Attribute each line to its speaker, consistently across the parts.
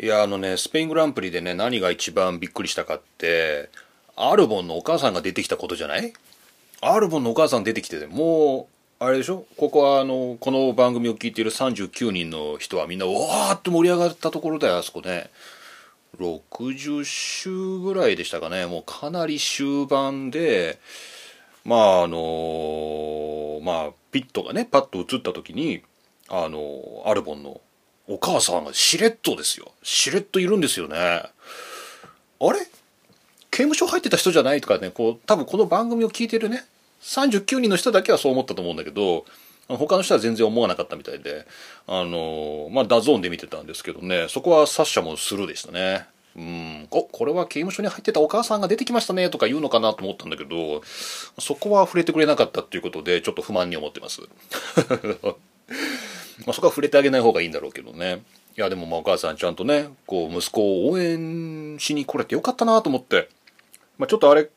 Speaker 1: いやあのねスペイングランプリでね何が一番びっくりしたかってアルボンのお母さんが出てきたことじゃない？アルボンのお母さん出てきててもうあれでしょ？ここはあのこの番組を聞いている39人の人はみんなわーって盛り上がったところだよあそこね。60週ぐらいでしたかね。もうかなり終盤でまああのまあピットがねパッと映った時にあのアルボンのお母さんがしれっとですよ。しれっといるんですよね。あれ？刑務所入ってた人じゃないとかねこう多分この番組を聞いてるね39人の人だけはそう思ったと思うんだけど他の人は全然思わなかったみたいであのまあ DAZN で見てたんですけどねそこはサッシャもスルーでしたね。うん。おこれは刑務所に入ってたお母さんが出てきましたねとか言うのかなと思ったんだけどそこは触れてくれなかったっていうことでちょっと不満に思ってます。まあそこは触れてあげない方がいいんだろうけどね。いやでもまあお母さんちゃんとねこう息子を応援しに来れてよかったなと思って。まあちょっとアレ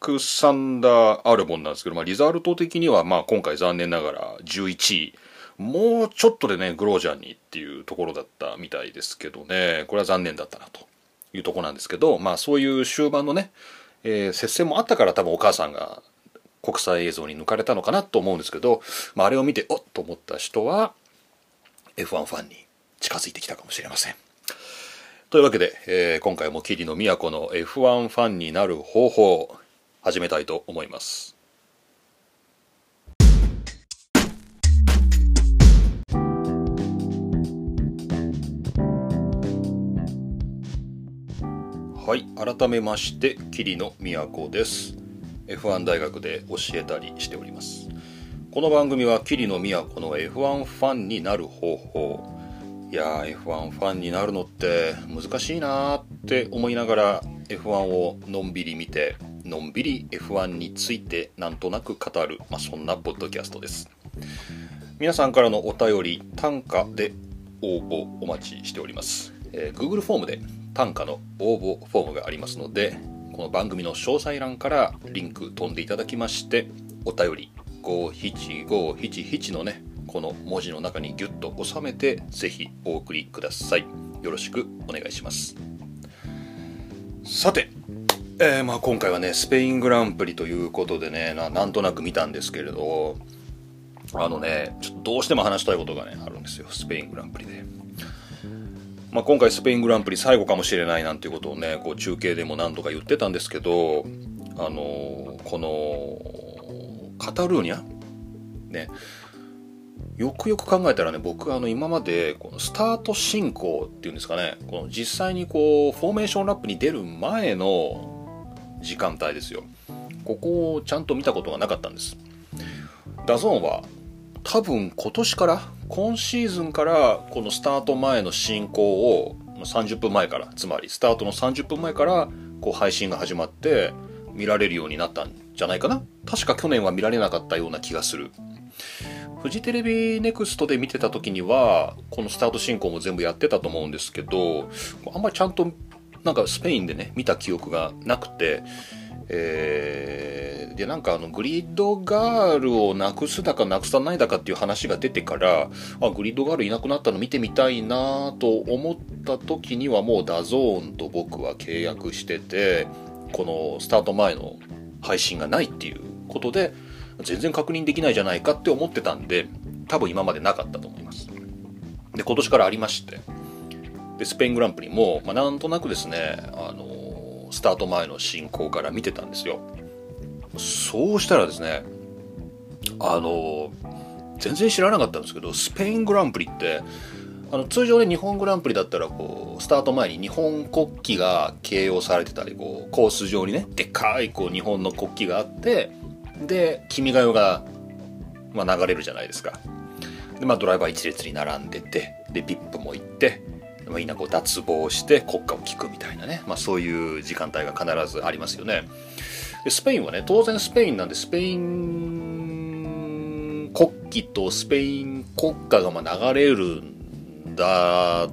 Speaker 1: クサンダー・アルボンなんですけど、まあ、リザルト的にはまあ今回残念ながら11位。もうちょっとでねグロージャンにっていうところだったみたいですけどね。これは残念だったなというとこなんですけどまあそういう終盤のね、えー、接戦もあったから多分お母さんが国際映像に抜かれたのかなと思うんですけど、まあ、あれを見ておっと思った人は F1 ファンに近づいてきたかもしれません。というわけで、えー、今回も桐野都の F1 ファンになる方法を始めたいと思います。はい改めまして桐野都です。F1 大学で教えたりしております。この番組は桐野都の F1 ファンになる方法。いやー F1 ファンになるのって難しいなーって思いながら F1 をのんびり見てのんびり F1 についてなんとなく語る、まあ、そんなポッドキャストです。皆さんからのお便り単価で応募お待ちしております、えー、Google フォームで単価の応募フォームがありますのでこの番組の詳細欄からリンク飛んでいただきましてお便り57577のねこの文字の中にギュッと収めてぜひお送りくださいよろしくお願いしますさてえー、まあ今回はねスペイングランプリということでねなんとなく見たんですけれどあのねちょっとどうしても話したいことがねあるんですよスペイングランプリで。まあ、今回スペイングランプリ最後かもしれないなんていうことをねこう中継でも何度か言ってたんですけどあのこのカタルーニャね。よくよく考えたらね僕あの今までこのスタート進行っていうんですかねこの実際にこうフォーメーションラップに出る前の時間帯ですよ。ここをちゃんと見たことがなかったんです。 DAZN は多分今年から今シーズンからこのスタート前の進行を30分前からつまりスタートの30分前からこう配信が始まって見られるようになったんじゃないかな。確か去年は見られなかったような気がする。フジテレビネクストで見てた時にはこのスタート進行も全部やってたと思うんですけどあんまりちゃんとなんかスペインでね見た記憶がなくてえー、でなんかあのグリッドガールをなくすだかなくさないだかっていう話が出てからあグリッドガールいなくなったの見てみたいなと思った時にはもう DAZN と僕は契約しててこのスタート前の配信がないっていうことで全然確認できないじゃないかって思ってたんで多分今までなかったと思います。で今年からありまして。でスペイングランプリも、まあ、なんとなくですねあのスタート前の進行から見てたんですよ。そうしたらですねあの全然知らなかったんですけどスペイングランプリってあの通常で日本グランプリだったらこうスタート前に日本国旗が掲揚されてたりこうコース上にねでかいこう日本の国旗があってで「君が代が」まあ、流れるじゃないですか。で、まあ、ドライバー一列に並んでてでピップも行ってみんなこう脱帽して国歌を聴くみたいなね、まあ、そういう時間帯が必ずありますよね。でスペインはね当然スペインなんでスペイン国旗とスペイン国歌がまあ流れるんだ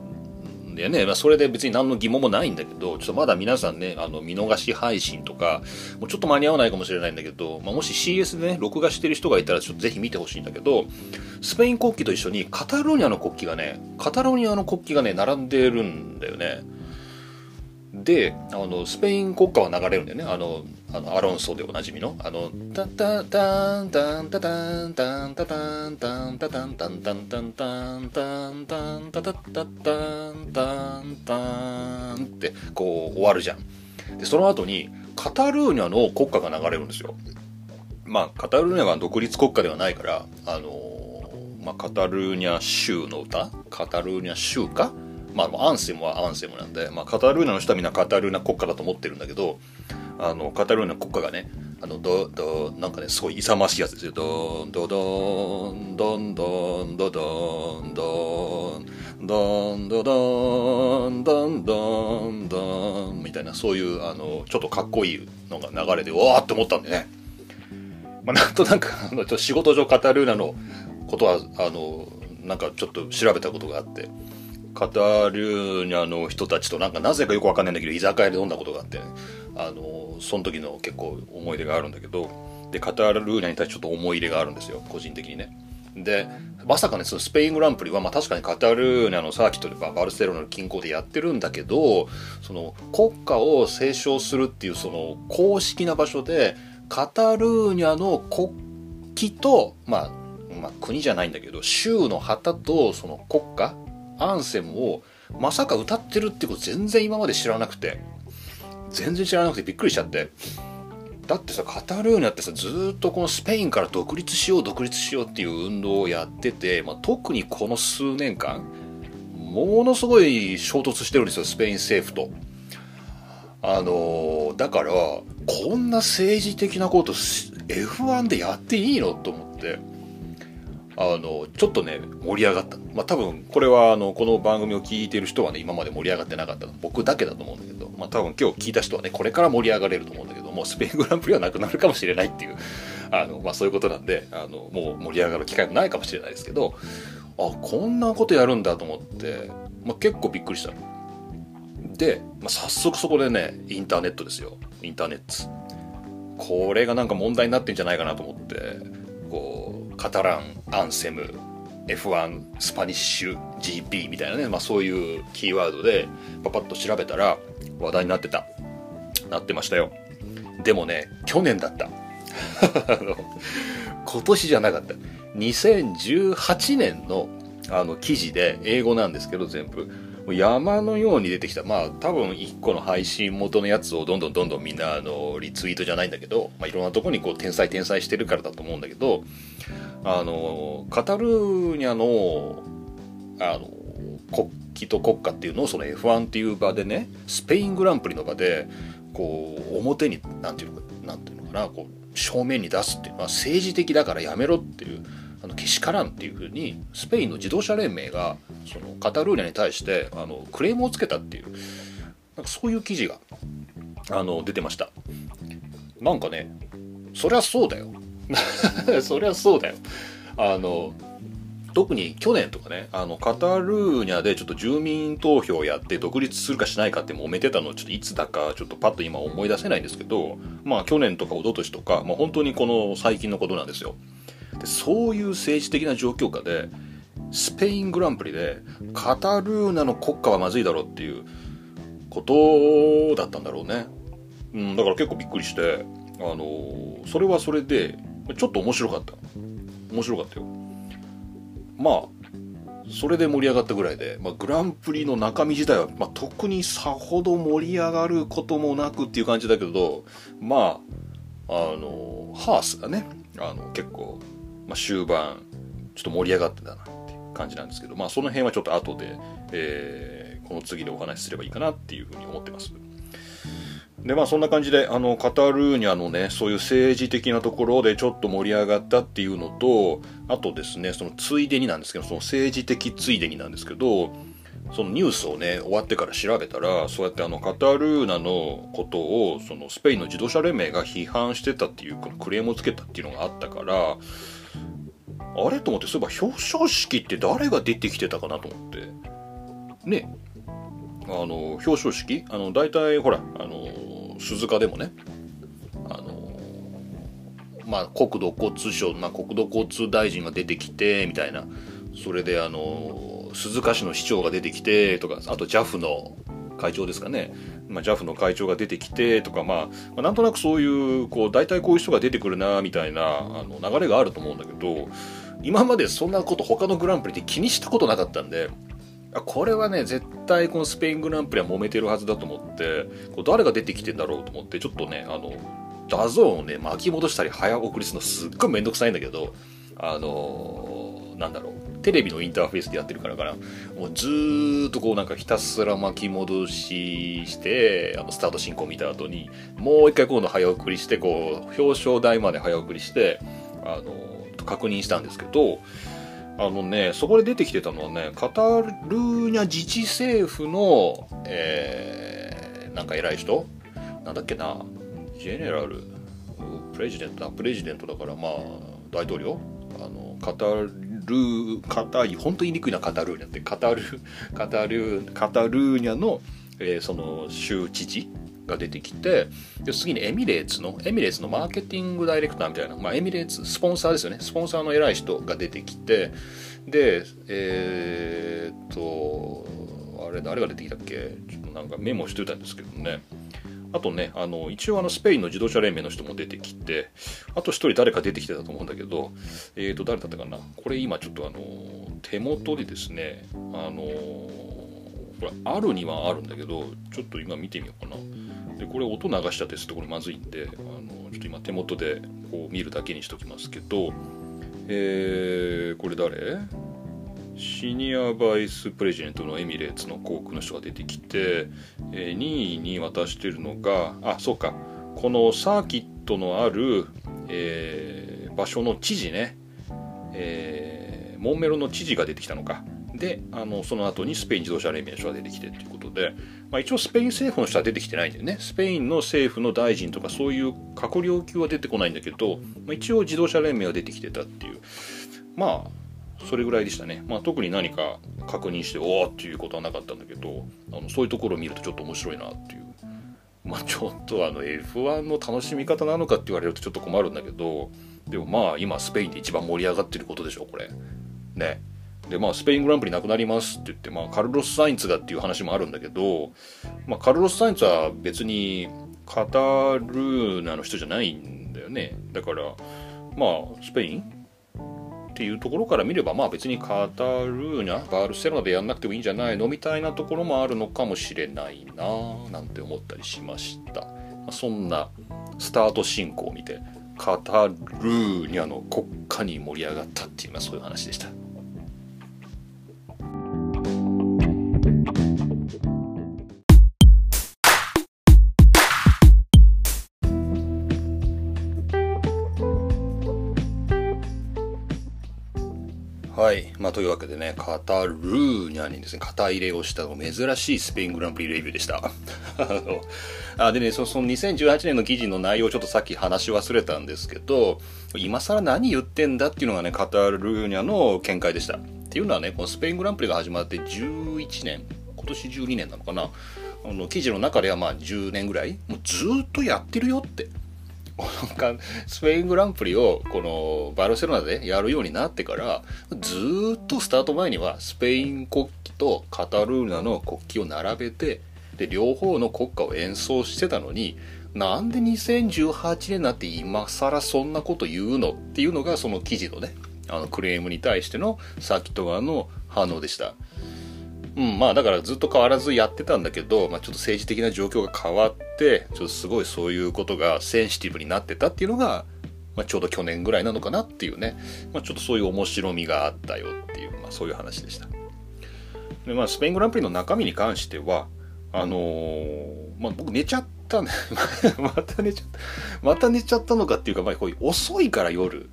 Speaker 1: でね、まあ、それで別に何の疑問もないんだけど、ちょっとまだ皆さんね、あの、見逃し配信とか、もうちょっと間に合わないかもしれないんだけど、まあ、もし CS でね、録画してる人がいたら、ちょっとぜひ見てほしいんだけど、スペイン国旗と一緒にカタルーニャの国旗がね、カタルーニャの国旗がね、並んでるんだよね。で、あの、スペイン国歌は流れるんだよね。あの、あのアロンソでおなじみの、あの、タタタンタンタタンタンタタンタンタタンタンタンタンタンタンタンタタタタンタンタンってこう終わるじゃん。で、その後にカタルーニャの国歌が流れるんですよ。まあ、カタルーニャが独立国家ではないから、あのまあ、カタルーニャ州の歌カタルーニャ州かまあ、アンセムはアンセムなんで、まあ、カタルーニャの人はみんなカタルーニャ国家だと思ってるんだけど、あの、カタルーニャ国家がね、あの、ど、ど、なんかね、すごい勇ましいやつですよ。どん、どどん、どんどん、どどん、どん、どん、どどん、どん、どん、どん、みたいな、そういう、あの、ちょっとかっこいいのが流れで、わーって思ったんでね。まあ、なんとなく、あの、仕事上カタルーニャのことは、あの、なんかちょっと調べたことがあって、カタルーニャの人たちとなんかなぜかよくわかんないんだけど居酒屋で飲んだことがあって、ね、あのその時の結構思い出があるんだけどでカタールーニャに対してちょっと思い入れがあるんですよ個人的にね。でまさかねそのスペイングランプリは、まあ、確かにカタルーニャのサーキットでバルセロナの近郊でやってるんだけどその国家を斉唱するっていうその公式な場所でカタルーニャの国旗と、まあ、まあ国じゃないんだけど州の旗とその国家アンセムをまさか歌ってるってこと全然今まで知らなくて。全然知らなくてびっくりしちゃって。だってさカタルーニャってさずっとこのスペインから独立しよう独立しようっていう運動をやってて、まあ、特にこの数年間ものすごい衝突してるんですよスペイン政府と。あのー、だからこんな政治的なこと F1 でやっていいの？と思って。あのちょっとね盛り上がった。まあ多分これはあのこの番組を聞いてる人はね今まで盛り上がってなかったの僕だけだと思うんだけどまあ多分今日聞いた人はねこれから盛り上がれると思うんだけどもうスペイングランプリはなくなるかもしれないっていうあのまあそういうことなんであのもう盛り上がる機会もないかもしれないですけどあこんなことやるんだと思って、まあ、結構びっくりしたで、まあ、早速そこでねインターネットですよ。インターネットこれがなんか問題になってんじゃないかなと思ってこうカタランアンセム F1 スパニッシュ GP みたいなね、まあ、そういうキーワードでパパッと調べたら話題になってた。なってましたよ。でもね去年だった。今年じゃなかった。2018年のあの記事で英語なんですけど全部。山のように出てきた。まあ多分1個の配信元のやつをどんどんどんどんみんなあのリツイートじゃないんだけど、まあ、いろんなとこにこう天才天才してるからだと思うんだけどあのカタルーニャのあの国旗と国歌っていうのをその F1 っていう場でねスペイングランプリの場でこう表に何ていうのかなんていうのかなこう正面に出すっていうのは政治的だからやめろっていうあのけしからんっていうふうにスペインの自動車連盟がそのカタルーニャに対してあのクレームをつけたっていうなんかそういう記事があの出てました。なんかねそりゃそうだよ。そりゃそうだよ。あの特に去年とかねあのカタルーニャでちょっと住民投票やって独立するかしないかって揉めてたのちょっといつだかちょっとパッと今思い出せないんですけどまあ去年とか一昨年とか、まあ、本当にこの最近のことなんですよ。でそういう政治的な状況下でスペイングランプリでカタルーナの国家はまずいだろうっていうことだったんだろうね、うん、だから結構びっくりしてあのそれはそれでちょっと面白かった。面白かったよ。まあそれで盛り上がったぐらいで、まあ、グランプリの中身自体は、まあ、特にさほど盛り上がることもなくっていう感じだけどまああのハースがねあの結構まあ、終盤ちょっと盛り上がってたなっていう感じなんですけど、まあ、その辺はちょっと後で、えー、この次でお話しすればいいかなっていうふうに思ってます。でまあそんな感じであのカタルーニャのねそういう政治的なところでちょっと盛り上がったっていうのとあとですねそのついでになんですけどその政治的ついでになんですけどそのニュースをね終わってから調べたらそうやってあのカタルーナのことをそのスペインの自動車連盟が批判してたっていうこのクレームをつけたっていうのがあったからあれと思ってそういえば表彰式って誰が出てきてたかなと思って。ね。あの表彰式？あの大体ほらあの鈴鹿でもね。あのまあ国土交通省、まあ、国土交通大臣が出てきてみたいな。それであの鈴鹿市の市長が出てきてとかあと JAF の会長ですかね、まあ、JAF の会長が出てきてとか、まあ、ま、なんとなくそういうこう大体こういう人が出てくるなみたいなあの流れがあると思うんだけど今までそんなこと他のグランプリで気にしたことなかったんでこれはね絶対このスペイングランプリは揉めてるはずだと思ってこう誰が出てきてんだろうと思ってちょっとねあの DAZN をね巻き戻したり早送りするのすっごいめんどくさいんだけどあのー、なんだろう。テレビのインターフェースでやってるからかな。もうずーっとこうなんかひたすら巻き戻ししてあのスタート進行見た後にもう一回今度早送りしてこう表彰台まで早送りしてあの確認したんですけどあのねそこで出てきてたのはねカタルーニャ自治政府のえー、なんか偉い人？なんだっけな？ジェネラル？プレジデントだ。プレジデントだからまあ大統領？あのカタルーカタ本当言いにくいなカタルーニャってカタルカタルカタルーニャの、えー、その州知事が出てきてで次にエミレーツのエミレーツのマーケティングダイレクターみたいな、まあ、エミレーツスポンサーですよね。スポンサーの偉い人が出てきてでえー、っとあれ誰が出てきたっけ？ちょっとなんかメモしてたんですけどね。あとね、あの、一応あの、スペインの自動車連盟の人も出てきて、あと一人誰か出てきてたと思うんだけど、え、ー、と、誰だったかな？これ今ちょっとあの、手元でですね、あの、これ、あるにはあるんだけど、ちょっと今見てみようかな。で、これ音流しちゃってすとこれまずいんで、あの、ちょっと今手元でこう見るだけにしときますけど、えー、これ誰？シニアバイスプレジデントのエミレーツの航空の人が出てきて、えー、2位に渡してるのがあそうか。このサーキットのある、えー、場所の知事ね、えー、モンメロの知事が出てきたのか。であのその後にスペイン自動車連盟の人が出てきてということで、まあ、一応スペイン政府の人は出てきてないんだよね。スペインの政府の大臣とかそういう閣僚級は出てこないんだけど、まあ、一応自動車連盟は出てきてたっていう。まあそれぐらいでしたね、まあ、特に何か確認しておおっていうことはなかったんだけどあのそういうところを見るとちょっと面白いなっていう。まあちょっとあの F1 の楽しみ方なのかって言われるとちょっと困るんだけどでもまあ今スペインで一番盛り上がってることでしょこれ。ね。でまあスペイングランプリなくなりますって言って、まあ、カルロス・サインツがっていう話もあるんだけど、まあ、カルロス・サインツは別にカタルーナの人じゃないんだよね。だからまあスペインっていうところから見ればまあ別にカタルーニャバルセロナでやんなくてもいいんじゃないのみたいなところもあるのかもしれないななんて思ったりしました、まあ、そんなスタート進行を見てカタルーニャの国家に盛り上がったっていうのはそういう話でした。はい。まあ、というわけでね、カタルーニャにですね、肩入れをした珍しいスペイングランプリレビューでした。あでねそ、その2018年の記事の内容をちょっとさっき話し忘れたんですけど、今更何言ってんだっていうのがね、カタルーニャの見解でした。っていうのはね、このスペイングランプリが始まって11年、今年12年なのかな。あの記事の中ではまあ10年ぐらい、もうずっとやってるよって。スペイングランプリをこのバルセロナでやるようになってからずっとスタート前にはスペイン国旗とカタルーナの国旗を並べてで両方の国歌を演奏してたのになんで2018年になって今更そんなこと言うのっていうのがその記事のねあのクレームに対してのサーキット側の反応でした。うん、まあだからずっと変わらずやってたんだけど、まあ、ちょっと政治的な状況が変わってちょっとすごいそういうことがセンシティブになってたっていうのが、まあ、ちょうど去年ぐらいなのかなっていうね、まあ、ちょっとそういう面白みがあったよっていう、まあ、そういう話でした。で、まあ、スペイングランプリの中身に関してはあのー、まあ、僕寝ちゃったね。また寝ちゃった。また寝ちゃったのかっていうか、まあ、こういう遅いから夜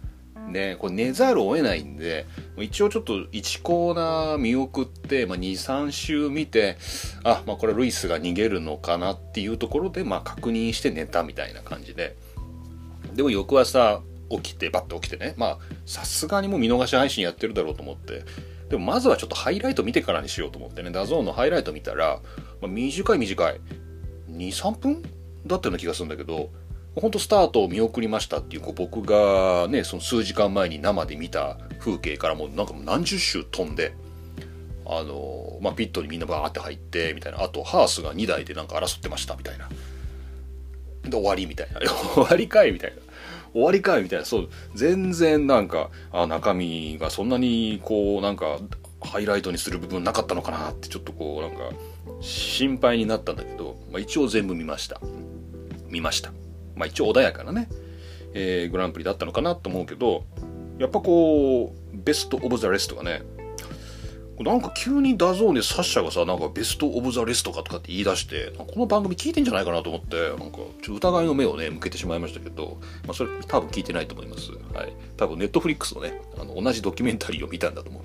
Speaker 1: ね、これ寝ざるを得ないんで、一応ちょっと1コーナー見送って、まあ、2、3周見て、あ、まあこれルイスが逃げるのかなっていうところで、まあ確認して寝たみたいな感じで。でも翌朝起きて、バッと起きてね、まあさすがにもう見逃し配信やってるだろうと思って、でもまずはちょっとハイライト見てからにしようと思ってね、 DAZN のハイライト見たら、まあ、短い短い23分だったような気がするんだけど本当スタートを見送りましたっていうこう僕がねその数時間前に生で見た風景からもうなんか何十周飛んであのまあ、ピットにみんなバーって入ってみたいなあとハースが2台でなんか争ってましたみたいな。で終わりみたいな終わりかいみたいな。終わりかいみたいな。そう。全然なんかあ中身がそんなにこうなんかハイライトにする部分なかったのかなってちょっとこうなんか心配になったんだけど、まあ、一応全部見ました。見ました。まあ一応穏やかなね、えー、グランプリだったのかなと思うけどやっぱこう best of the rest がねなんか急に DAZN でサッシャがさ、なんか best of the rest かとかって言い出して、この番組聞いてんじゃないかなと思って、なんかちょ疑いの目をね、向けてしまいましたけど、まあそれ多分聞いてないと思います。はい。多分ネットフリックスのね、あの同じドキュメンタリーを見たんだと思う。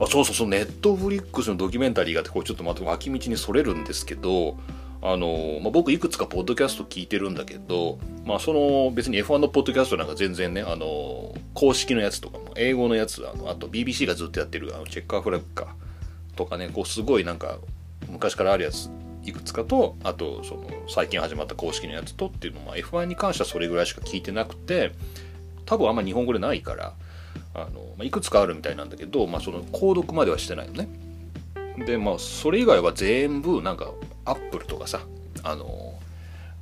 Speaker 1: あ、そうそうそう、ネットフリックスのドキュメンタリーがあって、これちょっとまた脇道にそれるんですけど、あの、まあ、僕いくつかポッドキャスト聞いてるんだけど、まあその別に F1 のポッドキャストなんか全然ね、あの、公式のやつとかも、英語のやつ、あのあと BBC がずっとやってるあのチェッカーフラッグか、とかねこうすごいなんか昔からあるやついくつかとあとその最近始まった公式のやつとっていうのは F1 に関してはそれぐらいしか聞いてなくて多分あんま日本語でないからあの、まあ、いくつかあるみたいなんだけど、まあ、その購読まではしてないのね。でまあそれ以外は全部なんかアップルとかさあの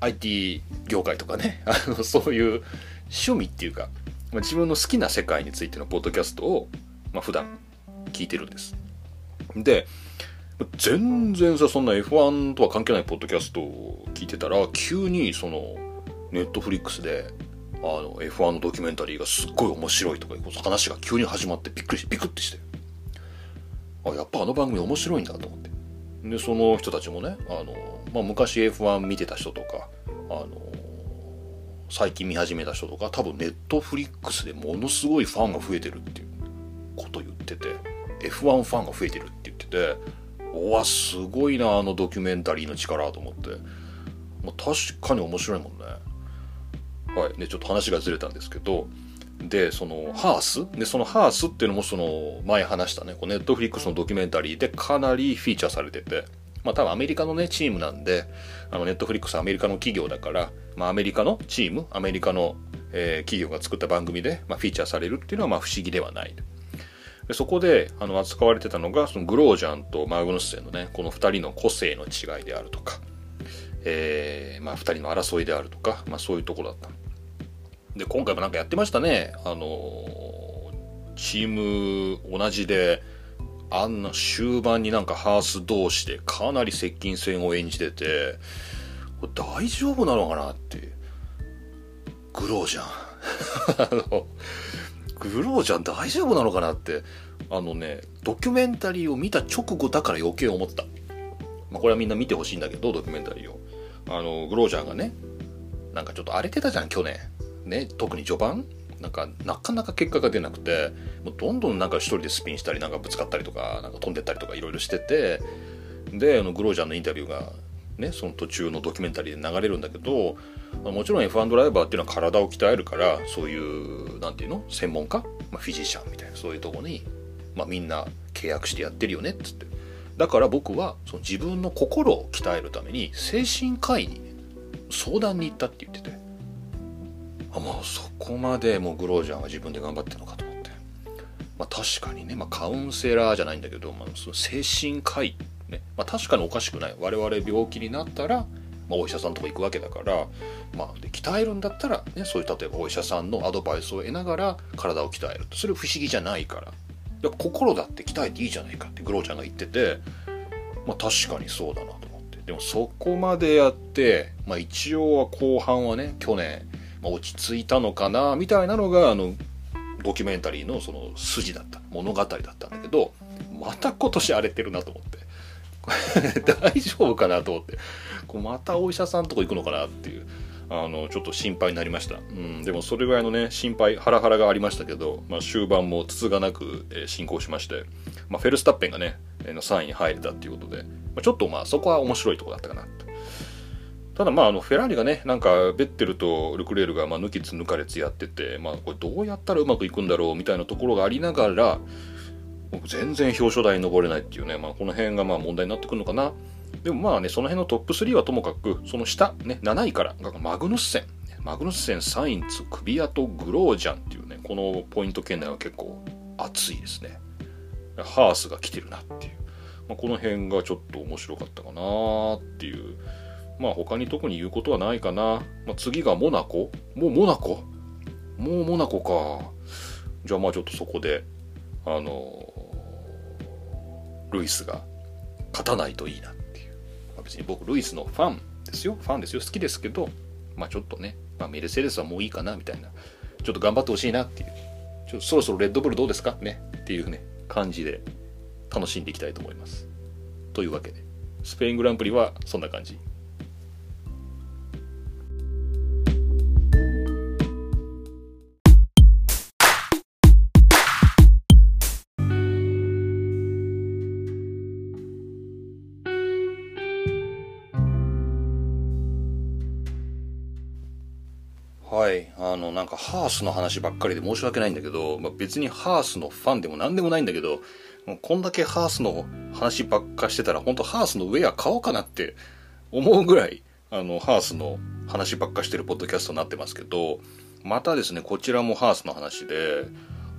Speaker 1: IT 業界とかね あのそういう趣味っていうか、まあ、自分の好きな世界についてのポッドキャストを、まあ、普段聞いてるんですで、全然さ、そんな F1 とは関係ないポッドキャストを聞いてたら、急にその、ネットフリックスで、あの、F1 のドキュメンタリーがすっごい面白いとかいう話が急に始まってびっくりして、ビクってして。あ、やっぱあの番組面白いんだと思って。で、その人たちもね、あの、まあ、昔 F1 見てた人とか、あの、最近見始めた人とか、多分ネットフリックスでものすごいファンが増えてるっていうこと言ってて、F1 ファンが増えてるって言ってておわすごいなあのドキュメンタリーの力と思って、まあ、確かに面白いもんね。はい。でちょっと話がずれたんですけどでそのハース？でそのハースっていうのもその前話したね。こうネットフリックスのドキュメンタリーでかなりフィーチャーされてて。まあ多分アメリカのねチームなんであのネットフリックスアメリカの企業だから、まあ、アメリカのチームアメリカの、えー、企業が作った番組で、まあ、フィーチャーされるっていうのはまあ不思議ではない。でそこであの扱われてたのがそのグロージャンとマグヌッセンのねこの2人の個性の違いであるとか、えーまあ、2人の争いであるとか、まあ、そういうところだった。で今回もなんかやってましたね。あのチーム同じであんな終盤になんかハース同士でかなり接近戦を演じてて大丈夫なのかなってグロージャンあのグローじゃん大丈夫なのかなって。あのねドキュメンタリーを見た直後だから余計思った、まあ、これはみんな見てほしいんだけどドキュメンタリーを。あのグロージャーがねなんかちょっと荒れてたじゃん去年。ね特に序盤なんかなかなか結果が出なくてもうどんどんなんか一人でスピンしたりなんかぶつかったりとかなんか飛んでったりとかいろいろしててであのグロージャーのインタビューがねその途中のドキュメンタリーで流れるんだけどもちろん F1 ドライバーっていうのは体を鍛えるからそういうなんていうの専門家、まあ、フィジシャンみたいなそういうとこに、まあ、みんな契約してやってるよねっつって。だから僕はその自分の心を鍛えるために精神科医に、相談に行ったって言ってて。あもうそこまでもうグロージャンは自分で頑張ってるのかと思って、まあ、確かにね、まあ、カウンセラーじゃないんだけど、まあ、その精神科医ね、まあ、確かにおかしくない。我々病気になったらまあ、お医者さんとか行くわけだから、まあ、で鍛えるんだったら、ね、そういう例えばお医者さんのアドバイスを得ながら体を鍛える。それ不思議じゃないから。いや心だって鍛えていいじゃないかってグローちゃんが言ってて、まあ、確かにそうだなと思って。でもそこまでやって、まあ、一応は後半はね去年、まあ、落ち着いたのかなみたいなのがあのドキュメンタリーのその筋だった物語だったんだけどまた今年荒れてるなと思って。大丈夫かなと思って。こうまたお医者さんとこ行くのかなっていうあのちょっと心配になりました、うん、でもそれぐらいのね心配ハラハラがありましたけど、まあ、終盤もつつがなく、え、進行しまして、まあ、フェルスタッペンがね、の3位に入れたっていうことで、まあ、ちょっとまあそこは面白いとこだったかなとただまああのフェラーリがねなんかベッテルとルクレールがまあ抜きつ抜かれつやってて、まあ、これどうやったらうまくいくんだろうみたいなところがありながら全然表彰台に登れないっていうね、まあ、この辺がまあ問題になってくるのかなでもまあね、その辺のトップ3はともかく、その下、ね、7位からがマグヌッセン。マグヌッセン、サインツ、クビアとグロージャンっていうね、このポイント圏内は結構熱いですね。ハースが来てるなっていう。まあ、この辺がちょっと面白かったかなっていう。まあ他に特に言うことはないかな。まあ、次がモナコもうモナコ？もうモナコか。じゃあまあちょっとそこで、あのルイスが勝たないといいなっていう。まあ、別に僕ルイスのファンですよ。ファンですよ。好きですけど、まあちょっとね、まあ、メルセデスはもういいかなみたいな。ちょっと頑張ってほしいなっていう。ちょそろそろレッドブルどうですか？ねっていうね、感じで楽しんでいきたいと思います。というわけで、スペイングランプリはそんな感じ。はい。あの、なんか、ハースの話ばっかりで申し訳ないんだけど、まあ、別にハースのファンでも何でもないんだけど、こんだけハースの話ばっかしてたら、本当ハースのウェア買おうかなって思うぐらい、あの、ハースの話ばっかしてるポッドキャストになってますけど、またですね、こちらもハースの話で、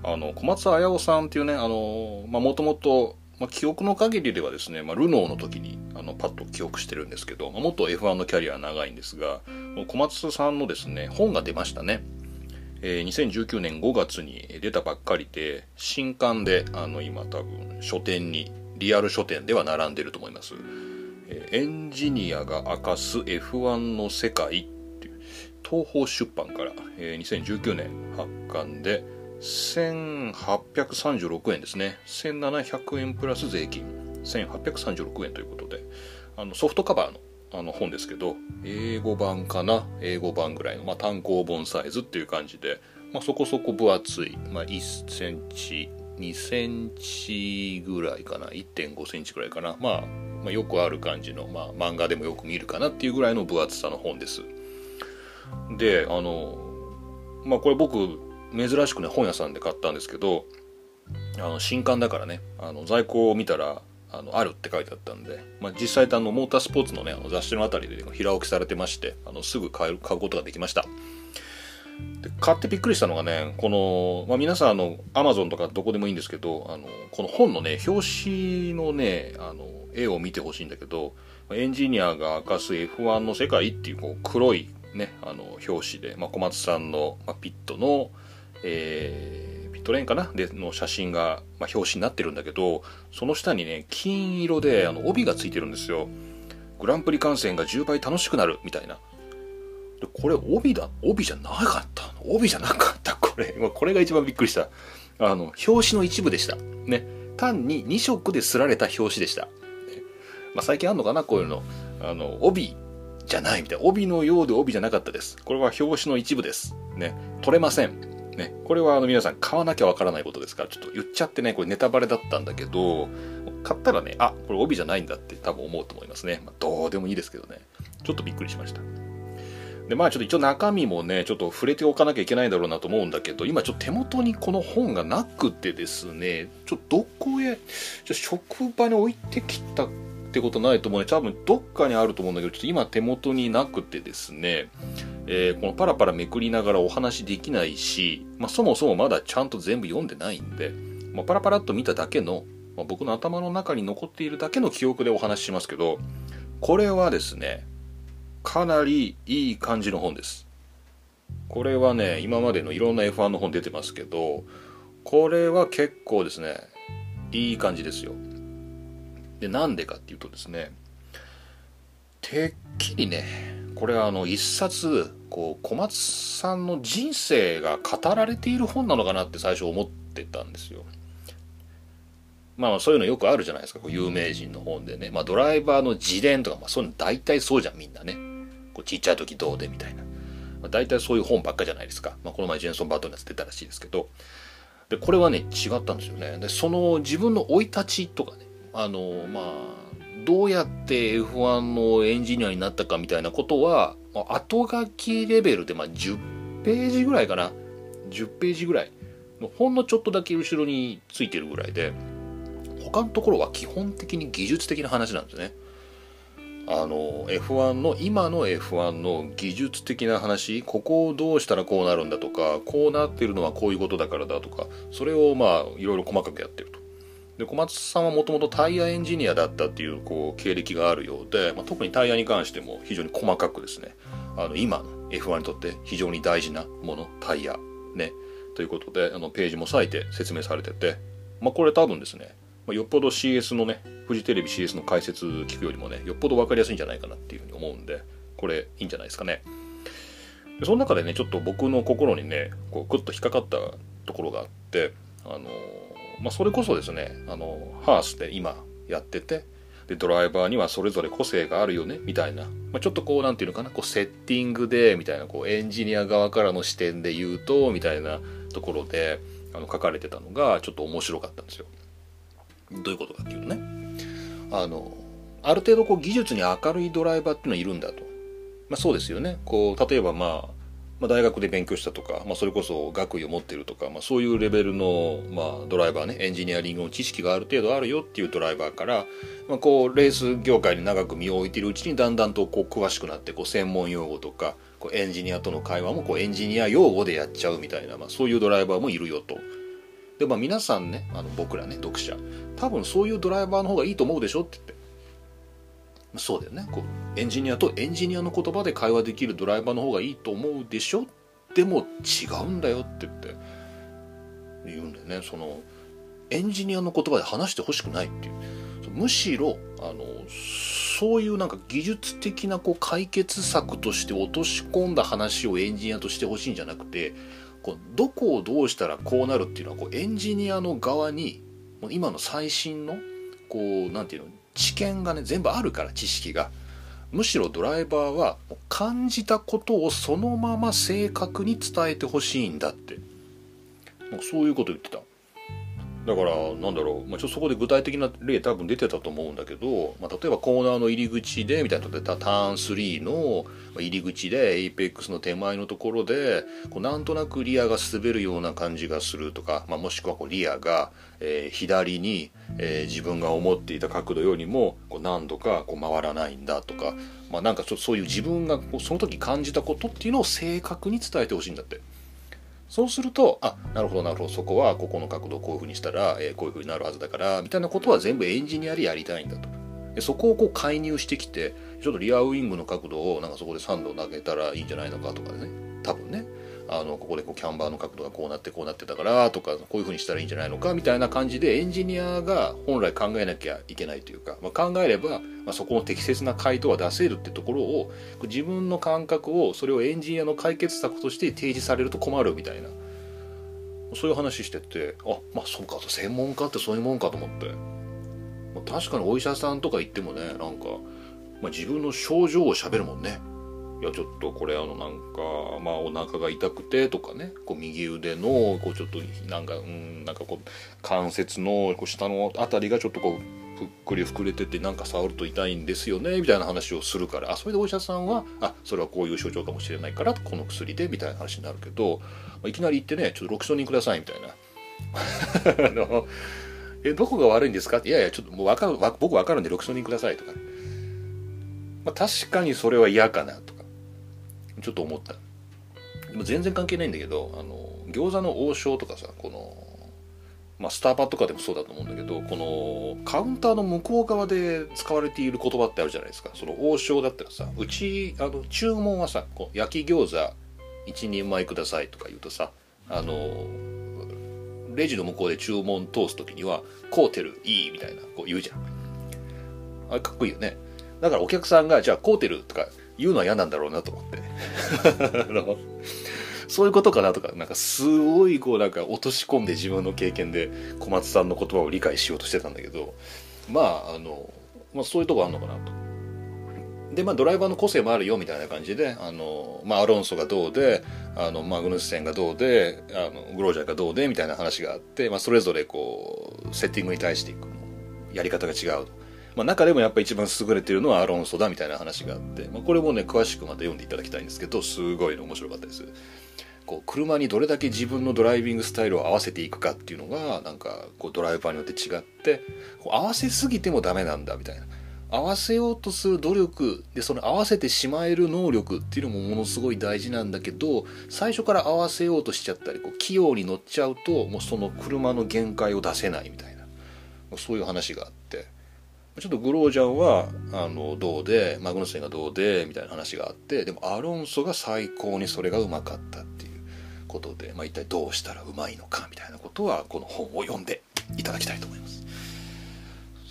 Speaker 1: あの、小松綾夫さんっていうね、あの、まあ、もともと、まあ、記憶の限りではですね、まあ、ルノーの時にのパッと記憶してるんですけど、まあ、元 F1 のキャリアは長いんですが小松さんのですね本が出ましたね、えー、2019年5月に出たばっかりで新刊であの今多分書店にリアル書店では並んでると思います、えー、エンジニアが明かす F1 の世界っていう東方出版から、えー、2019年発刊で1836円ですね。1700円プラス税金。1836円ということであのソフトカバーのあの本ですけど英語版かな？英語版ぐらいの、まあ、単行本サイズっていう感じで、まあ、そこそこ分厚い、まあ、1センチ2センチぐらいかな？1.5センチぐらいかな、まあ、まあよくある感じの、まあ、漫画でもよく見るかなっていうぐらいの分厚さの本です。であのまあこれ僕珍しくね本屋さんで買ったんですけどあの新刊だからねあの在庫を見たらあのあるって書いてあったんで、まあ、実際あのモータースポーツのねあの雑誌のあたりで平置きされてましてあのすぐ買う買うことができました。で買ってびっくりしたのがねこの、まあ、皆さんあのアマゾンとかどこでもいいんですけどあのこの本のね表紙のねあの絵を見てほしいんだけどエンジニアが明かす F1 の世界っていうこう黒いねあの表紙で、まあ、小松さんの、まあ、ピットのえー、トレーンかな？での写真が、まあ、表紙になってるんだけどその下にね金色であの帯がついてるんですよ。グランプリ観戦が10倍楽しくなるみたいな。でこれ帯だ帯じゃなかった帯じゃなかった？これ。これが一番びっくりした。あの表紙の一部でした。ね。単に2色ですられた表紙でした、ね。まあ、最近あんのかな？こういうの。あの帯じゃないみたいな。帯のようで帯じゃなかったです。これは表紙の一部です。ね。取れません。ね、これはあの皆さん買わなきゃわからないことですから、ちょっと言っちゃってね、これネタバレだったんだけど、買ったらね、あ、これ帯じゃないんだって多分思うと思いますね。まあ、どうでもいいですけどね。ちょっとびっくりしました。で、まあちょっと一応中身もね、ちょっと触れておかなきゃいけないだろうなと思うんだけど、今ちょっと手元にこの本がなくてですね、ちょっとどこへ、じゃ職場に置いてきたってことないと思うね。多分どっかにあると思うんだけど、ちょっと今手元になくてですね、えー、このパラパラめくりながらお話できないし、まあ、そもそもまだちゃんと全部読んでないんで、まあ、パラパラっと見ただけの、まあ、僕の頭の中に残っているだけの記憶でお話ししますけど、これはですね、かなりいい感じの本です。これはね、今までのいろんな F1 の本出てますけど、これは結構ですね、いい感じですよ。で、なんでかっていうとですね、てっきりね、これはあの一冊こう小松さんの人生が語られている本なのかなって最初思ってたんですよ。まあそういうのよくあるじゃないですか、こう有名人の本でね。まあドライバーの自伝とか、まあそういうの大体そうじゃん、みんなね。こうちっちゃい時どうでみたいな。まあ、大体そういう本ばっかじゃないですか。まあこの前ジェンソン・バートのやつ出たらしいですけど。で、これはね、違ったんですよね。で、その自分の生い立ちとかね、あの、まあ、どうやって F1 のエンジニアになったかみたいなことは、まあ後書きレベルでまあ10ページぐらいかな。10ページぐらい。ほんのちょっとだけ後ろについてるぐらいで、他のところは基本的に技術的な話なんですね。あの F1 の今の F1 の技術的な話ここをどうしたらこうなるんだとかこうなってるのはこういうことだからだとかそれをまあいろいろ細かくやってるとで小松さんはもともとタイヤエンジニアだったっていうこう経歴があるようで、まあ、特にタイヤに関しても非常に細かくですねあの今の F1 にとって非常に大事なものタイヤねということであのページも割いて説明されてて、まあ、これ多分ですねまあ、よっぽど CS のね、フジテレビ CS の解説聞くよりもね、よっぽど分かりやすいんじゃないかなっていうふうに思うんで、これいいんじゃないですかね。でその中でね、ちょっと僕の心にね、こう、クッと引っかかったところがあって、あのまあ、それこそですね、あの、ハースで今やってて、で、ドライバーにはそれぞれ個性があるよね、みたいな。まあ、ちょっとこう、なんていうのかな、こう、セッティングで、みたいな、こう、エンジニア側からの視点で言うと、みたいなところで、あの、書かれてたのが、ちょっと面白かったんですよ。どういうことかっていうとねあのある程度こう技術に明るいドライバーっていうのはいるんだと、まあ、そうですよねこう例えば、まあ、まあ大学で勉強したとか、まあ、それこそ学位を持ってるとか、まあ、そういうレベルの、まあ、ドライバーねエンジニアリングの知識がある程度あるよっていうドライバーから、まあ、こうレース業界に長く身を置いているうちにだんだんとこう詳しくなってこう専門用語とかこうエンジニアとの会話もこうエンジニア用語でやっちゃうみたいな、まあ、そういうドライバーもいるよと。でまあ皆さんねあの僕らね読者多分そういうドライバーの方がいいと思うでしょって言ってそうだよね。こうエンジニアとエンジニアの言葉で会話できるドライバーの方がいいと思うでしょ？でも違うんだよって言って。言うんだよね。そのエンジニアの言葉で話してほしくないっていう。むしろあのそういうなんか技術的なこう解決策として落とし込んだ話をエンジニアとしてほしいんじゃなくてこうどこをどうしたらこうなるっていうのはこうエンジニアの側に今の最新のこうなんていうの？知見がね全部あるから知識が。むしろドライバーは感じたことをそのまま正確に伝えてほしいんだって。そういうこと言ってた。だからなんだろう、まあ、ちょっとそこで具体的な例多分出てたと思うんだけど、まあ、例えばコーナーの入り口でみたいなとターン3の入り口で APEX の手前のところでこうなんとなくリアが滑るような感じがするとか、まあ、もしくはこうリアが、えー、左に、えー、自分が思っていた角度よりもこう何度かこう回らないんだとか、まあ、なんかそういう自分がその時感じたことっていうのを正確に伝えてほしいんだって。そうすると、あ、なるほど、なるほど、そこはここの角度こういうふうにしたら、えー、こういうふうになるはずだから、みたいなことは全部エンジニアでやりたいんだと。でそこをこう介入してきて、ちょっとリアウィングの角度をなんかそこで3度投げたらいいんじゃないのかとかね、多分ね。あのここでこうキャンバーの角度がこうなってこうなってたからとかこういうふうにしたらいいんじゃないのかみたいな感じでエンジニアが本来考えなきゃいけないというか、まあ、考えれば、ま、そこの適切な回答は出せるってところを自分の感覚をそれをエンジニアの解決策として提示されると困るみたいな。そういう話しててあまあそうかと専門家ってそういうもんかと思って、まあ、確かにお医者さんとか行ってもねなんか、まあ、自分の症状をしゃべるもんね。いやちょっとこれあのなんかまあお腹が痛くてとかねこう右腕のこうちょっとなんかうんなんかこう関節のこう下の辺りがちょっとこうぷっくり膨れててなんか触ると痛いんですよねみたいな話をするからあそれでお医者さんはあそれはこういう症状かもしれないからこの薬でみたいな話になるけどいきなり言ってねちょっとロキソニンくださいみたいな。あのえどこが悪いんですか？っていやいやちょっともう分かる僕分かるんでロキソニンくださいとか、まあ、確かにそれは嫌かなと。かちょっと思った。でも全然関係ないんだけどあの餃子の王将とかさこのまあ、スターバとかでもそうだと思うんだけどこのカウンターの向こう側で使われている言葉ってあるじゃないですか。その王将だったらさうちあの注文はさこう焼き餃子1人前くださいとか言うとさあのレジの向こうで注文通す時には「コーテルいい」みたいなこう言うじゃん。あれかっこいいよね。だからお客さんがじゃあコーテルとか言うのは嫌なんだろうなと思って そういうことかなとか、なんかすごいこうなんか落とし込んで自分の経験で小松さんの言葉を理解しようとしてたんだけど、まああの、まあそういうとこあるのかなと。で、まあドライバーの個性もあるよみたいな感じで、あの、まあアロンソがどうで、あの、マグヌスセンがどうで、あの、グロージャーがどうでみたいな話があって、まあそれぞれこう、セッティングに対していくやり方が違う。まあ、中でもやっぱ一番優れてるのはアロンソだみたいな話があって、まあ、これもね詳しくまた読んでいただきたいんですけどすごい面白かったです。こう車にどれだけ自分のドライビングスタイルを合わせていくかっていうのがなんかこうドライバーによって違ってこう合わせすぎてもダメなんだみたいな。合わせようとする努力でその合わせてしまえる能力っていうのもものすごい大事なんだけど最初から合わせようとしちゃったりこう器用に乗っちゃうともうその車の限界を出せないみたいな。そういう話があって。ちょっとグロージャンはあのどうでマグヌスセンがどうでみたいな話があってでもアロンソが最高にそれがうまかったっていうことで、まあ、一体どうしたらうまいのかみたいなことはこの本を読んでいただきたいと思います。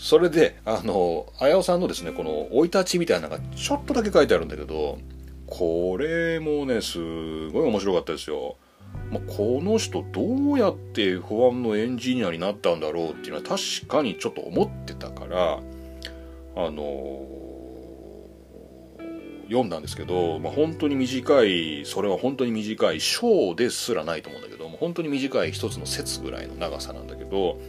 Speaker 1: それで、あの、あやおさんのですね、この生い立ちみたいなのがちょっとだけ書いてあるんだけど、これもね、すごい面白かったですよ。まあ、この人どうやって不安のエンジニアになったんだろうっていうのは確かにちょっと思ってたから、あの読んだんですけど、まあ、本当に短い、それは本当に短い章ですらないと思うんだけど、本当に短い一つの説ぐらいの長さなんだけど、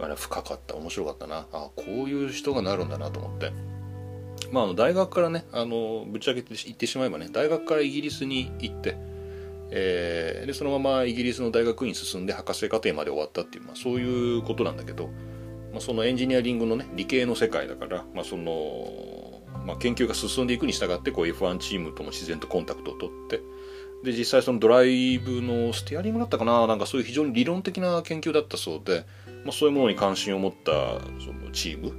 Speaker 1: あれ深かった面白かったな。あこういう人がなるんだなと思って。まああの大学からねあのぶっちゃけて言ってしまえばね大学からイギリスに行ってえー、でそのままイギリスの大学院進んで博士課程まで終わったっていう、まあ、そういうことなんだけど、まあ、そのエンジニアリングのね理系の世界だから、まあ、その、まあ、研究が進んでいくに従ってこう F1 チームとも自然とコンタクトを取ってで実際そのドライブのステアリングだったかななんかそういう非常に理論的な研究だったそうでまあ、そういうものに関心を持ったそのチーム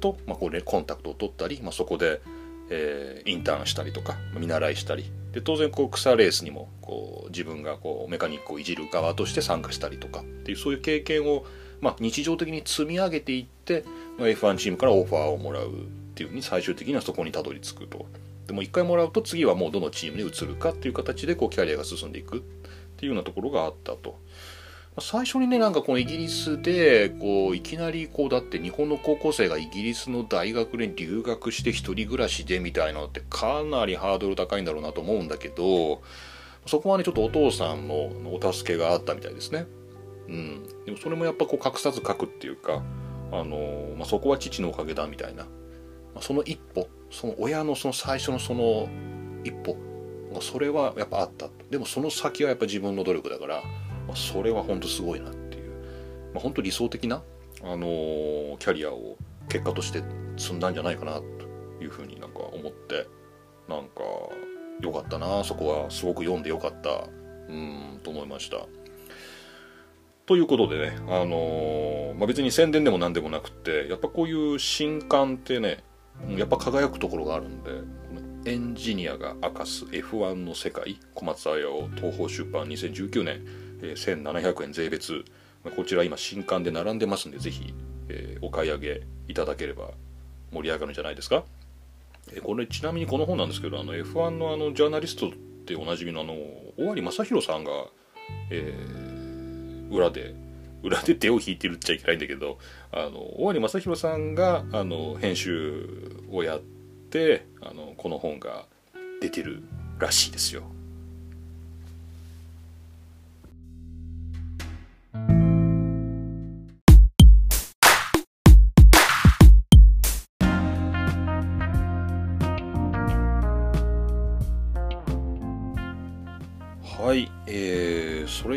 Speaker 1: と、まあ、これコンタクトを取ったり、まあ、そこで、えー、インターンしたりとか見習いしたりで当然こう草レースにもこう自分がこうメカニックをいじる側として参加したりとかっていうそういう経験を、まあ、日常的に積み上げていって、まあ、F1 チームからオファーをもらうっていうふうに最終的にはそこにたどり着くと。でも一回もらうと次はもうどのチームに移るかっていう形でこうキャリアが進んでいくっていうようなところがあったと。最初にねなんかこのイギリスでこういきなりこうだって日本の高校生がイギリスの大学に留学して一人暮らしでみたいなのってかなりハードル高いんだろうなと思うんだけどそこはねちょっとお父さんのお助けがあったみたいですね。うん、でもそれもやっぱこう隠さず書くっていうか、あのまあ、そこは父のおかげだみたいな、まあ、その一歩その親のその最初のその一歩それはやっぱあった。でもその先はやっぱ自分の努力だからまあ、それは本当すごいなっていう、まあ、本当理想的な、あのー、キャリアを結果として積んだんじゃないかなというふうになんか思ってなんかよかったな。そこはすごく読んでよかった。うんと思いました。ということでね、あのー、まあ、別に宣伝でも何でもなくってやっぱこういう新刊ってねやっぱ輝くところがあるんでエンジニアが明かす F1 の世界小松彩を東宝出版2019年えー、1700円税別こちら今新刊で並んでますんでぜひ、えー、お買い上げいただければ盛り上がるんじゃないですか、えー、これちなみにこの本なんですけどあの F1 のあのジャーナリストっておなじみのあの尾張正弘さんが、えー、裏で裏で手を引いてるっちゃいけないんだけどあの尾張正弘さんがあの編集をやってあのこの本が出てるらしいですよ。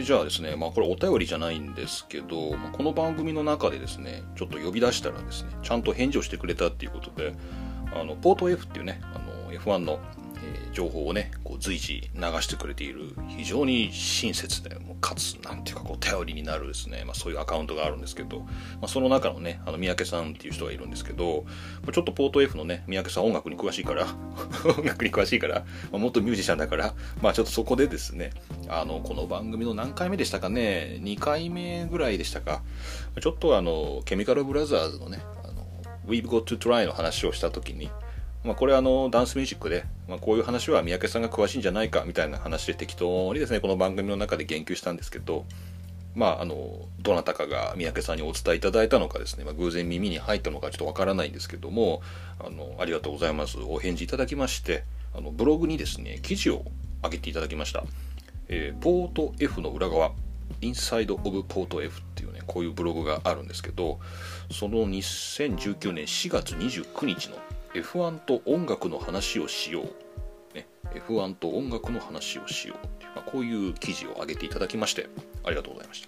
Speaker 1: じゃあですね、まあこれお便りじゃないんですけど、まあ、この番組の中でですね、ちょっと呼び出したらですね、ちゃんと返事をしてくれたっていうことで、あの、ポート F っていうね、あの、F1 のー、情報をねこう随時流してくれている非常に親切でもかつなんていうかこう頼りになるですね、まあ、そういうアカウントがあるんですけど、まあ、その中のねあの三宅さんっていう人がいるんですけどちょっとポート F のね三宅さん音楽に詳しいから 音楽に詳しいから、まあ、元ミュージシャンだからまあちょっとそこでですねあのこの番組の何回目でしたかね2回目ぐらいでしたかちょっとあのケミカルブラザーズのねあの We've Got to Try の話をした時にまあ、これあのダンスミュージックで、まあ、こういう話は三宅さんが詳しいんじゃないかみたいな話で適当にですねこの番組の中で言及したんですけどまああのどなたかが三宅さんにお伝えいただいたのかですね、まあ、偶然耳に入ったのかちょっとわからないんですけどもあのありがとうございます。お返事いただきましてあのブログにですね記事を上げていただきました、えー、ポート F の裏側インサイド・オブ・ポート F っていうねこういうブログがあるんですけどその2019年4月29日の F1 と音楽の話をしよう、ね、F1 と音楽の話をしよう。っていう、まあ、こういう記事を上げていただきましてありがとうございまし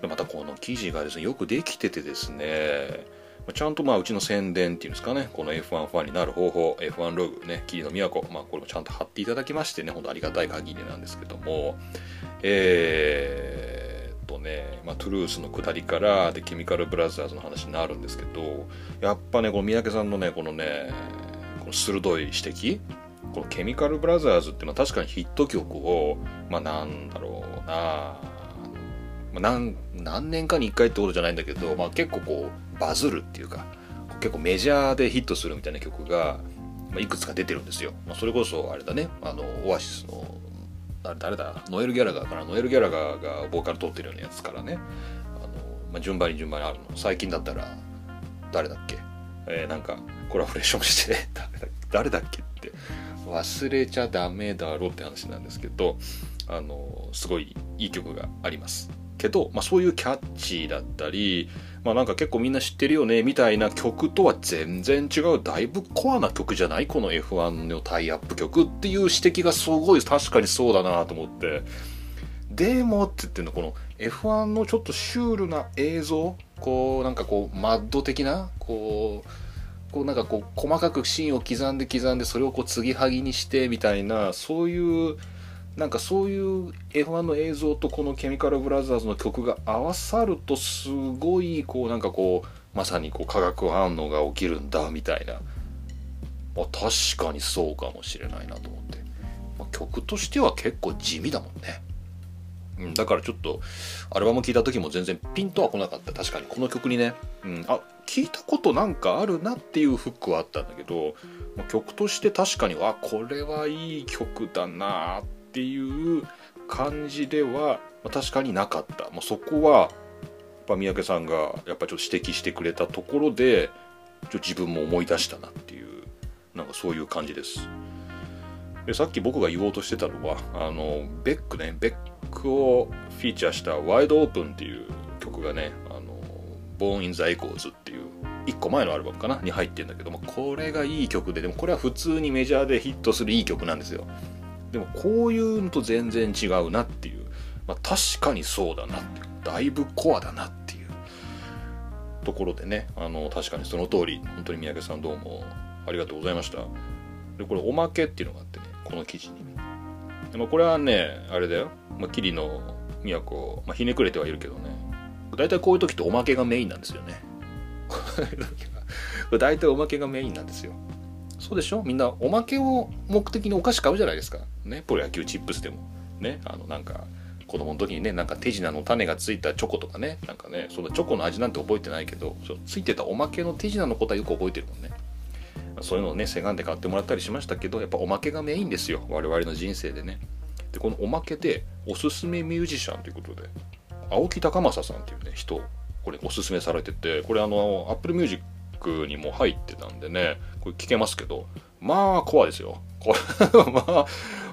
Speaker 1: た。またこの記事がですねよくできててですねちゃんとまあうちの宣伝っていうんですかね、この F1 ファンになる方法、F1 ログね、霧の都、まあこれもちゃんと貼っていただきましてね、本当ありがたい限りなんですけども、えー、ね、まあトゥルースの下りから、で、ケミカルブラザーズの話になるんですけど、やっぱね、この三宅さんのね、このね、この鋭い指摘、このケミカルブラザーズっていうのは確かにヒット曲を、まあなんだろうな、まあ、何何年かに1回ってことじゃないんだけど、まあ、結構こうバズるっていうか結構メジャーでヒットするみたいな曲が、まあ、いくつか出てるんですよ、まあ、それこそあれだねあのオアシスのあ誰だ？ノエル・ギャラガーかな？ノエル・ギャラガーがボーカル取ってるようなやつからね。あの、まあ、順番に順番にあるの。最近だったら誰だっけ？えー、なんかコラボレーションして 誰だっけ？って。忘れちゃダメだろって話なんですけどあのすごいいい曲があります。けど、まあ、そういうキャッチーだったり、まあ、なんか結構みんな知ってるよねみたいな曲とは全然違うだいぶコアな曲じゃない？この F1 のタイアップ曲っていう指摘がすごい確かにそうだなと思って。でもって言ってんのこの F1 のちょっとシュールな映像こうなんかこうマッド的なこうこうなんかこう細かくシーンを刻んで刻んでそれをこう継ぎはぎにしてみたいなそういうなんかそういう F1 の映像とこのケミカルブラザーズの曲が合わさるとすごいこうなんかこうまさにこう化学反応が起きるんだみたいな、まあ、確かにそうかもしれないなと思って、まあ、曲としては結構地味だもんね、うん、だからちょっとアルバム聴いた時も全然ピンとは来なかった。確かにこの曲にね、うん、あ聞いたことなんかあるなっていうフックはあったんだけど、ま、曲として確かにあこれはいい曲だなってっていう感じでは確かになかった。もうそこはやっぱ三宅さんがやっぱちょっと指摘してくれたところでちょ自分も思い出したなっていうなんかそういう感じです。でさっき僕が言おうとしてたのはあのベックね。ベックをフィーチャーした「ワイドオープン」っていう曲がね「あのBorn in the Echoes」っていう1個前のアルバムかなに入ってるんだけどもこれがいい曲ででもこれは普通にメジャーでヒットするいい曲なんですよ。でもこういうのと全然違うなっていう、まあ、確かにそうだなってだいぶコアだなっていう。ところでねあの確かにその通り。本当に三宅さんどうもありがとうございました。でこれおまけっていうのがあってねこの記事に。でもこれはねあれだよ、まあ、桐野都、まあ、ひねくれてはいるけどね。大体こういう時っておまけがメインなんですよね。大体おまけがメインなんですよ。そうでしょ？みんなおまけを目的にお菓子買うじゃないですか。ね、プロ野球チップスでも。ね、あのなんか子供の時にねなんか手品の種がついたチョコとかね。なんかねそのチョコの味なんて覚えてないけどそついてたおまけの手品のことはよく覚えてるもんね。そういうのをねせがんで買ってもらったりしましたけどやっぱおまけがメインですよ。我々の人生でね。でこのおまけでおすすめミュージシャンということで。青木高政さんっていうね人これおすすめされててこれあの Apple Music クにも入ってたんでね、これ聞けますけど、まあ、コアですよ。これ まあ、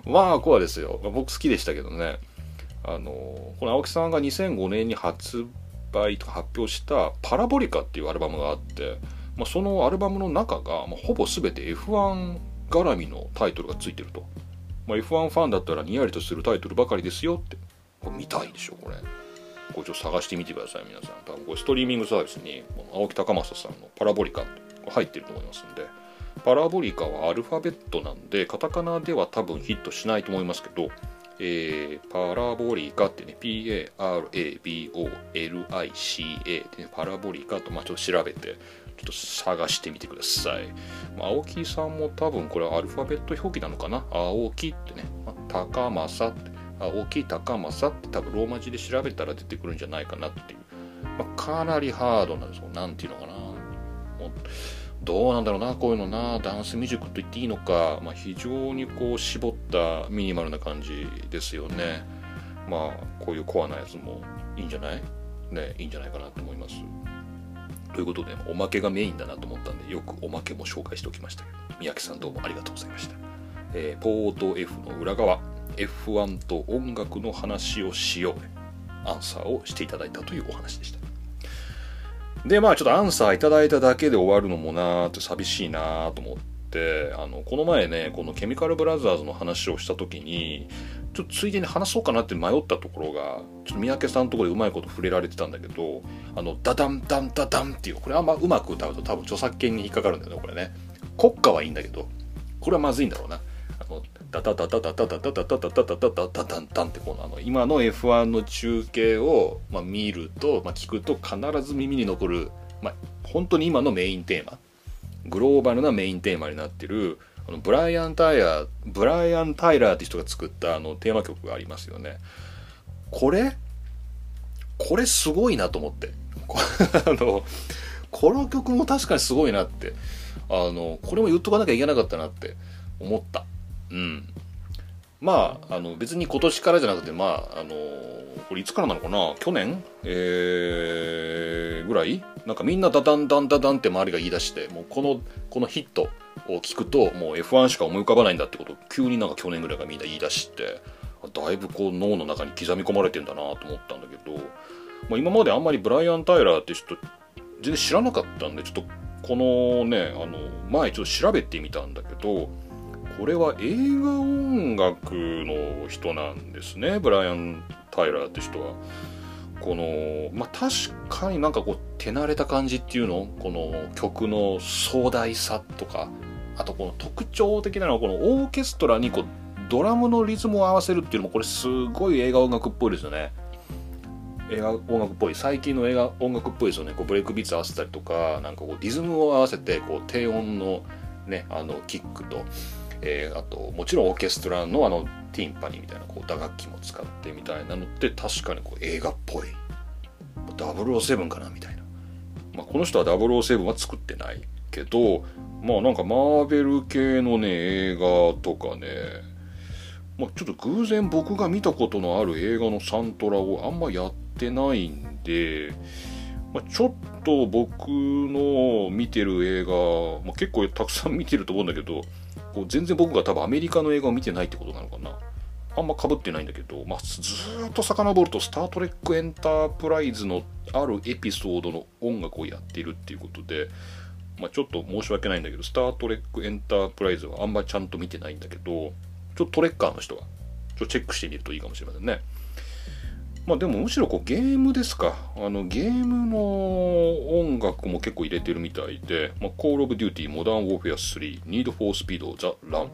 Speaker 1: まあ、コアですよ。僕好きでしたけどね。あの、この青木さんが2005年に発売とか発表したパラボリカっていうアルバムがあって、まあ、そのアルバムの中が、まあ、ほぼ全て F1 絡みのタイトルがついてると。まあ、F1 ファンだったらにやりとするタイトルばかりですよって。これ見たいでしょ、これ。これちょっと探してみてください皆さん。多分これストリーミングサービスに青木高政さんのパラボリカって入ってると思いますんで。パラボリカはアルファベットなんでカタカナでは多分ヒットしないと思いますけど、えー、パラボリカってね PARABOLICA ってねパラボリカとまあちょっと調べてちょっと探してみてください、まあ、青木さんも多分これはアルファベット表記なのかな？青木ってね、まあ、高政って。大きい高政って多分ローマ字で調べたら出てくるんじゃないかなっていう、まあ、かなりハードなんですよ。何て言うのかな。もうどうなんだろうなこういうのな。ダンスミュージックと言っていいのか、まあ、非常にこう絞ったミニマルな感じですよね。まあこういうコアなやつもいいんじゃない？ねいいんじゃないかなと思います。ということでおまけがメインだなと思ったんでよくおまけも紹介しておきましたけど。三宅さんどうもありがとうございました、えー、ポート F の裏側。F1 と音楽の話をしよう。アンサーをしていただいたというお話でした。でまあちょっとアンサーいただいただけで終わるのもなーって寂しいなーと思ってあのこの前ねこのケミカルブラザーズの話をした時にちょっとついでに話そうかなって迷ったところがちょっと三宅さんのところでうまいこと触れられてたんだけどあのダダンダンダダンっていうこれあんまうまく歌うと多分著作権に引っかかるんだよねこれね。国歌はいいんだけどこれはまずいんだろうな。ダダダダダダダダダダダダダダダダダンってこのあの今の F1 の中継を、まあ、見ると、まあ、聞くと必ず耳に残る、まあ、本当に今のメインテーマグローバルなメインテーマになってるあのブライアン・タイラーブライアン・タイラーって人が作ったあのテーマ曲がありますよねこれこれすごいなと思ってあのこの曲も確かにすごいなってあのこれも言っとかなきゃいけなかったなって思ったうん。まああの別に今年からじゃなくてまああのこれいつからなのかな？去年？えー、ぐらい？なんかみんなダダンダンダダンって周りが言い出してもうこのこのヒットを聞くともう F1 しか思い浮かばないんだってことを急になんか去年ぐらいがみんな言い出してだいぶこう脳の中に刻み込まれてんだなと思ったんだけど、まあ、今まであんまりブライアン・タイラーって人全然知らなかったんでちょっとこのねあの前ちょっと調べてみたんだけどこれは映画音楽の人なんですねブライアン・タイラーって人は。このまあ確かになんかこう手慣れた感じっていうの？この曲の壮大さとか。あとこの特徴的なのはこのオーケストラにこうドラムのリズムを合わせるっていうのもこれすごい映画音楽っぽいですよね。映画音楽っぽい。最近の映画音楽っぽいですよね。こうブレイクビーツ合わせたりとかなんかこうリズムを合わせてこう低音のねあのキックと。えー、あともちろんオーケストラのあのティンパニーみたいなこう打楽器も使ってみたいなのって確かにこう映画っぽい。007かなみたいな、まあ、この人は007は作ってないけどまあなんかマーベル系のね映画とかねまあ、ちょっと偶然僕が見たことのある映画のサントラをあんまやってないんで、まあ、ちょっと僕の見てる映画、まあ、結構たくさん見てると思うんだけどこう全然僕が多分アメリカの映画を見てないってことなのかなあんまかぶってないんだけど、まあ、ずっと遡ると「スター・トレック・エンタープライズ」のあるエピソードの音楽をやっているっていうことで、まあ、ちょっと申し訳ないんだけど「スター・トレック・エンタープライズ」はあんまちゃんと見てないんだけどちょっとトレッカーの人はちょっとチェックしてみるといいかもしれませんね。まあでもむしろこうゲームですか。あのゲームの音楽も結構入れてるみたいで、まあ、Call of Duty、Modern Warfare 3、Need for Speed、The Run、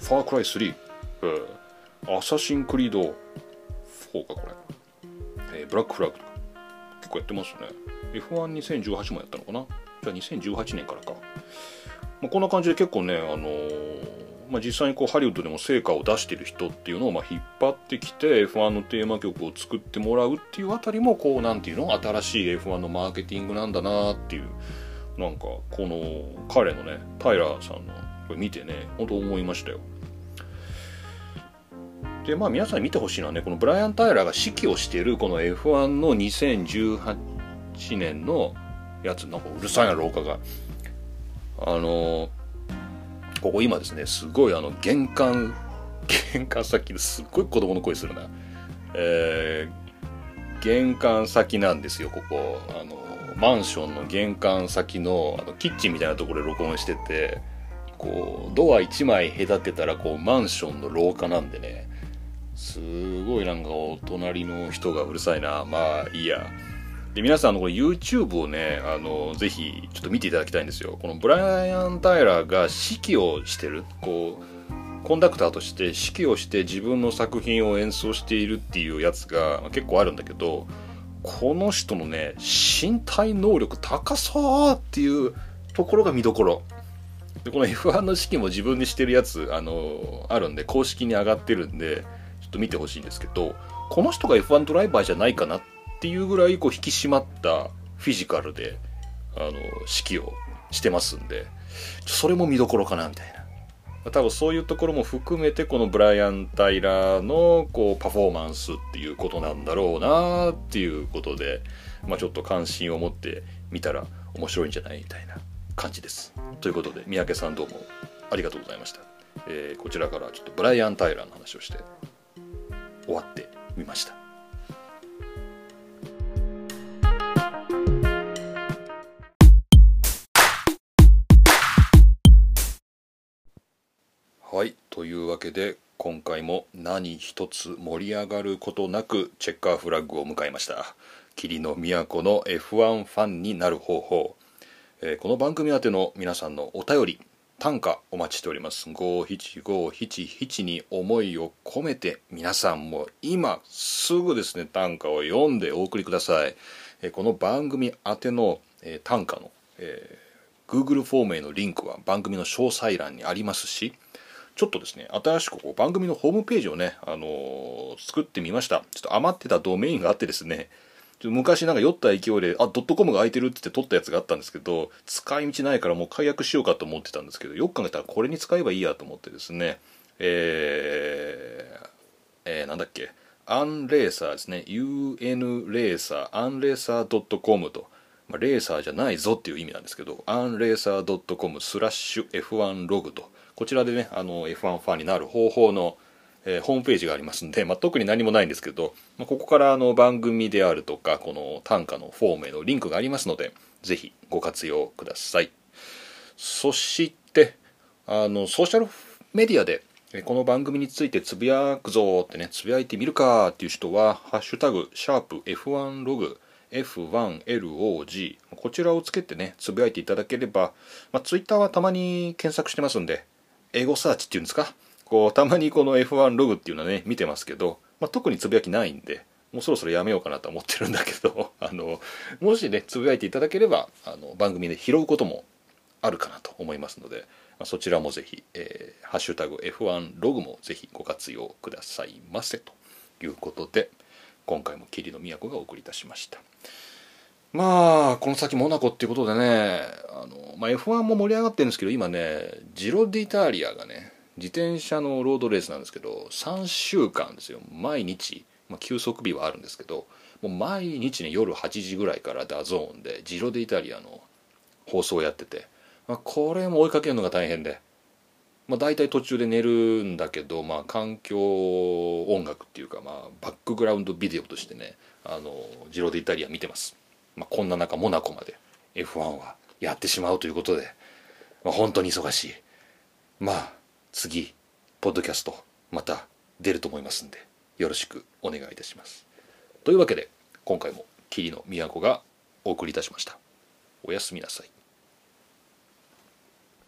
Speaker 1: Far Cry 3、えー、アサシンクリード4かこれ、えー、ブラックフラッグとか結構やってますね。F12018 もやったのかな？じゃあ2018年からか。まあ、こんな感じで結構ね、あのーまあ、実際にこうハリウッドでも成果を出してる人っていうのをまあ引っ張ってきて F1 のテーマ曲を作ってもらうっていうあたりもこうなんていうの？新しい F1 のマーケティングなんだなっていうなんかこの彼のねタイラーさんのこれ見てね本当思いましたよ。でまあ皆さん見てほしいのはねこのブライアン・タイラーが指揮をしているこの F1 の2018年のやつなんかうるさいな廊下が。あのここ今ですねすごいあの玄関 玄関先ですっごい子供の声するな。えー、玄関先なんですよここ。あのマンションの玄関先のあのキッチンみたいなところで録音しててこうドア1枚隔てたらこうマンションの廊下なんでね。すごいなんかお隣の人がうるさいな。まあいいや。で皆さんのこの YouTube をねあのぜひちょっと見ていただきたいんですよ。このブライアン・タイラーが指揮をしてるこうコンダクターとして指揮をして自分の作品を演奏しているっていうやつが結構あるんだけどこの人のね身体能力高そうっていうところが見どころ。でこの F1 の指揮も自分でしてるやつあのあるんで公式に上がってるんでちょっと見てほしいんですけどこの人が F1 ドライバーじゃないかなってっていうぐらいこう引き締まったフィジカルであの指揮をしてますんでそれも見どころかなみたいな多分そういうところも含めてこのブライアン・タイラーのこうパフォーマンスっていうことなんだろうなっていうことで、まあ、ちょっと関心を持ってみたら面白いんじゃないみたいな感じです。ということで三宅さんどうもありがとうございました。えー、こちらからちょっとブライアン・タイラーの話をして終わってみました。けで今回も何一つ盛り上がることなくチェッカーフラッグを迎えました。霧の都の F1 ファンになる方法、えーこの番組宛ての皆さんのお便り短歌お待ちしております。57577に思いを込めて皆さんも今すぐですね短歌を読んでお送りください、えーこの番組宛ての、えー短歌の、えー Google フォームへのリンクは番組の詳細欄にありますしちょっとですね新しくこう番組のホームページをね、あのー作ってみました。ちょっと余ってたドメインがあってですねちょっと昔なんか酔った勢いであドットコムが空いてるって言って取ったやつがあったんですけど使い道ないからもう解約しようかと思ってたんですけどよく考えたらこれに使えばいいやと思ってですねえー、えーなんだっけアンレーサーですね UN レーサーアンレーサー .com とまあ、レーサーじゃないぞっていう意味なんですけど、アンレーサー .com スラッシュ F1 ログと、こちらでね、あの F1 ファンになる方法の、えーホームページがありますんで、まあ、特に何もないんですけど、まあ、ここからあの番組であるとか、この単価のフォームへのリンクがありますので、ぜひご活用ください。そして、あの、ソーシャルメディアで、この番組についてつぶやくぞってね、つぶやいてみるかっていう人は、ハッシュタグ、シャープ F1 ログ、F1LOG こちらをつけてねつぶやいていただければ、まあ、ツイッターはたまに検索してますんで英語サーチっていうんですか？こうたまにこの F1 ログっていうのはね見てますけど、まあ、特につぶやきないんでもうそろそろやめようかなと思ってるんだけど あのもしねつぶやいていただければあの番組で拾うこともあるかなと思いますので、まあ、そちらもぜひ、えーハッシュタグ F1 ログもぜひご活用くださいませということで今回も霧の都がお送りいたしました。まあこの先モナコっていうことでねあの、まあ、F1 も盛り上がってるんですけど今ねジロディタリアがね自転車のロードレースなんですけど3週間ですよ。毎日、まあ、休息日はあるんですけどもう毎日ね夜8時ぐらいから DAZN でジロディタリアの放送をやってて、まあ、これも追いかけるのが大変で、まあ、大体途中で寝るんだけど、まあ、環境音楽っていうか、まあ、バックグラウンドビデオとしてねあのジロディタリア見てます、まあ、こんな中モナコまで F1 はやってしまうということで、まあ、本当に忙しい。まあ次ポッドキャストまた出ると思いますんでよろしくお願いいたします。というわけで今回も桐野都がお送りいたしました。おやすみなさい。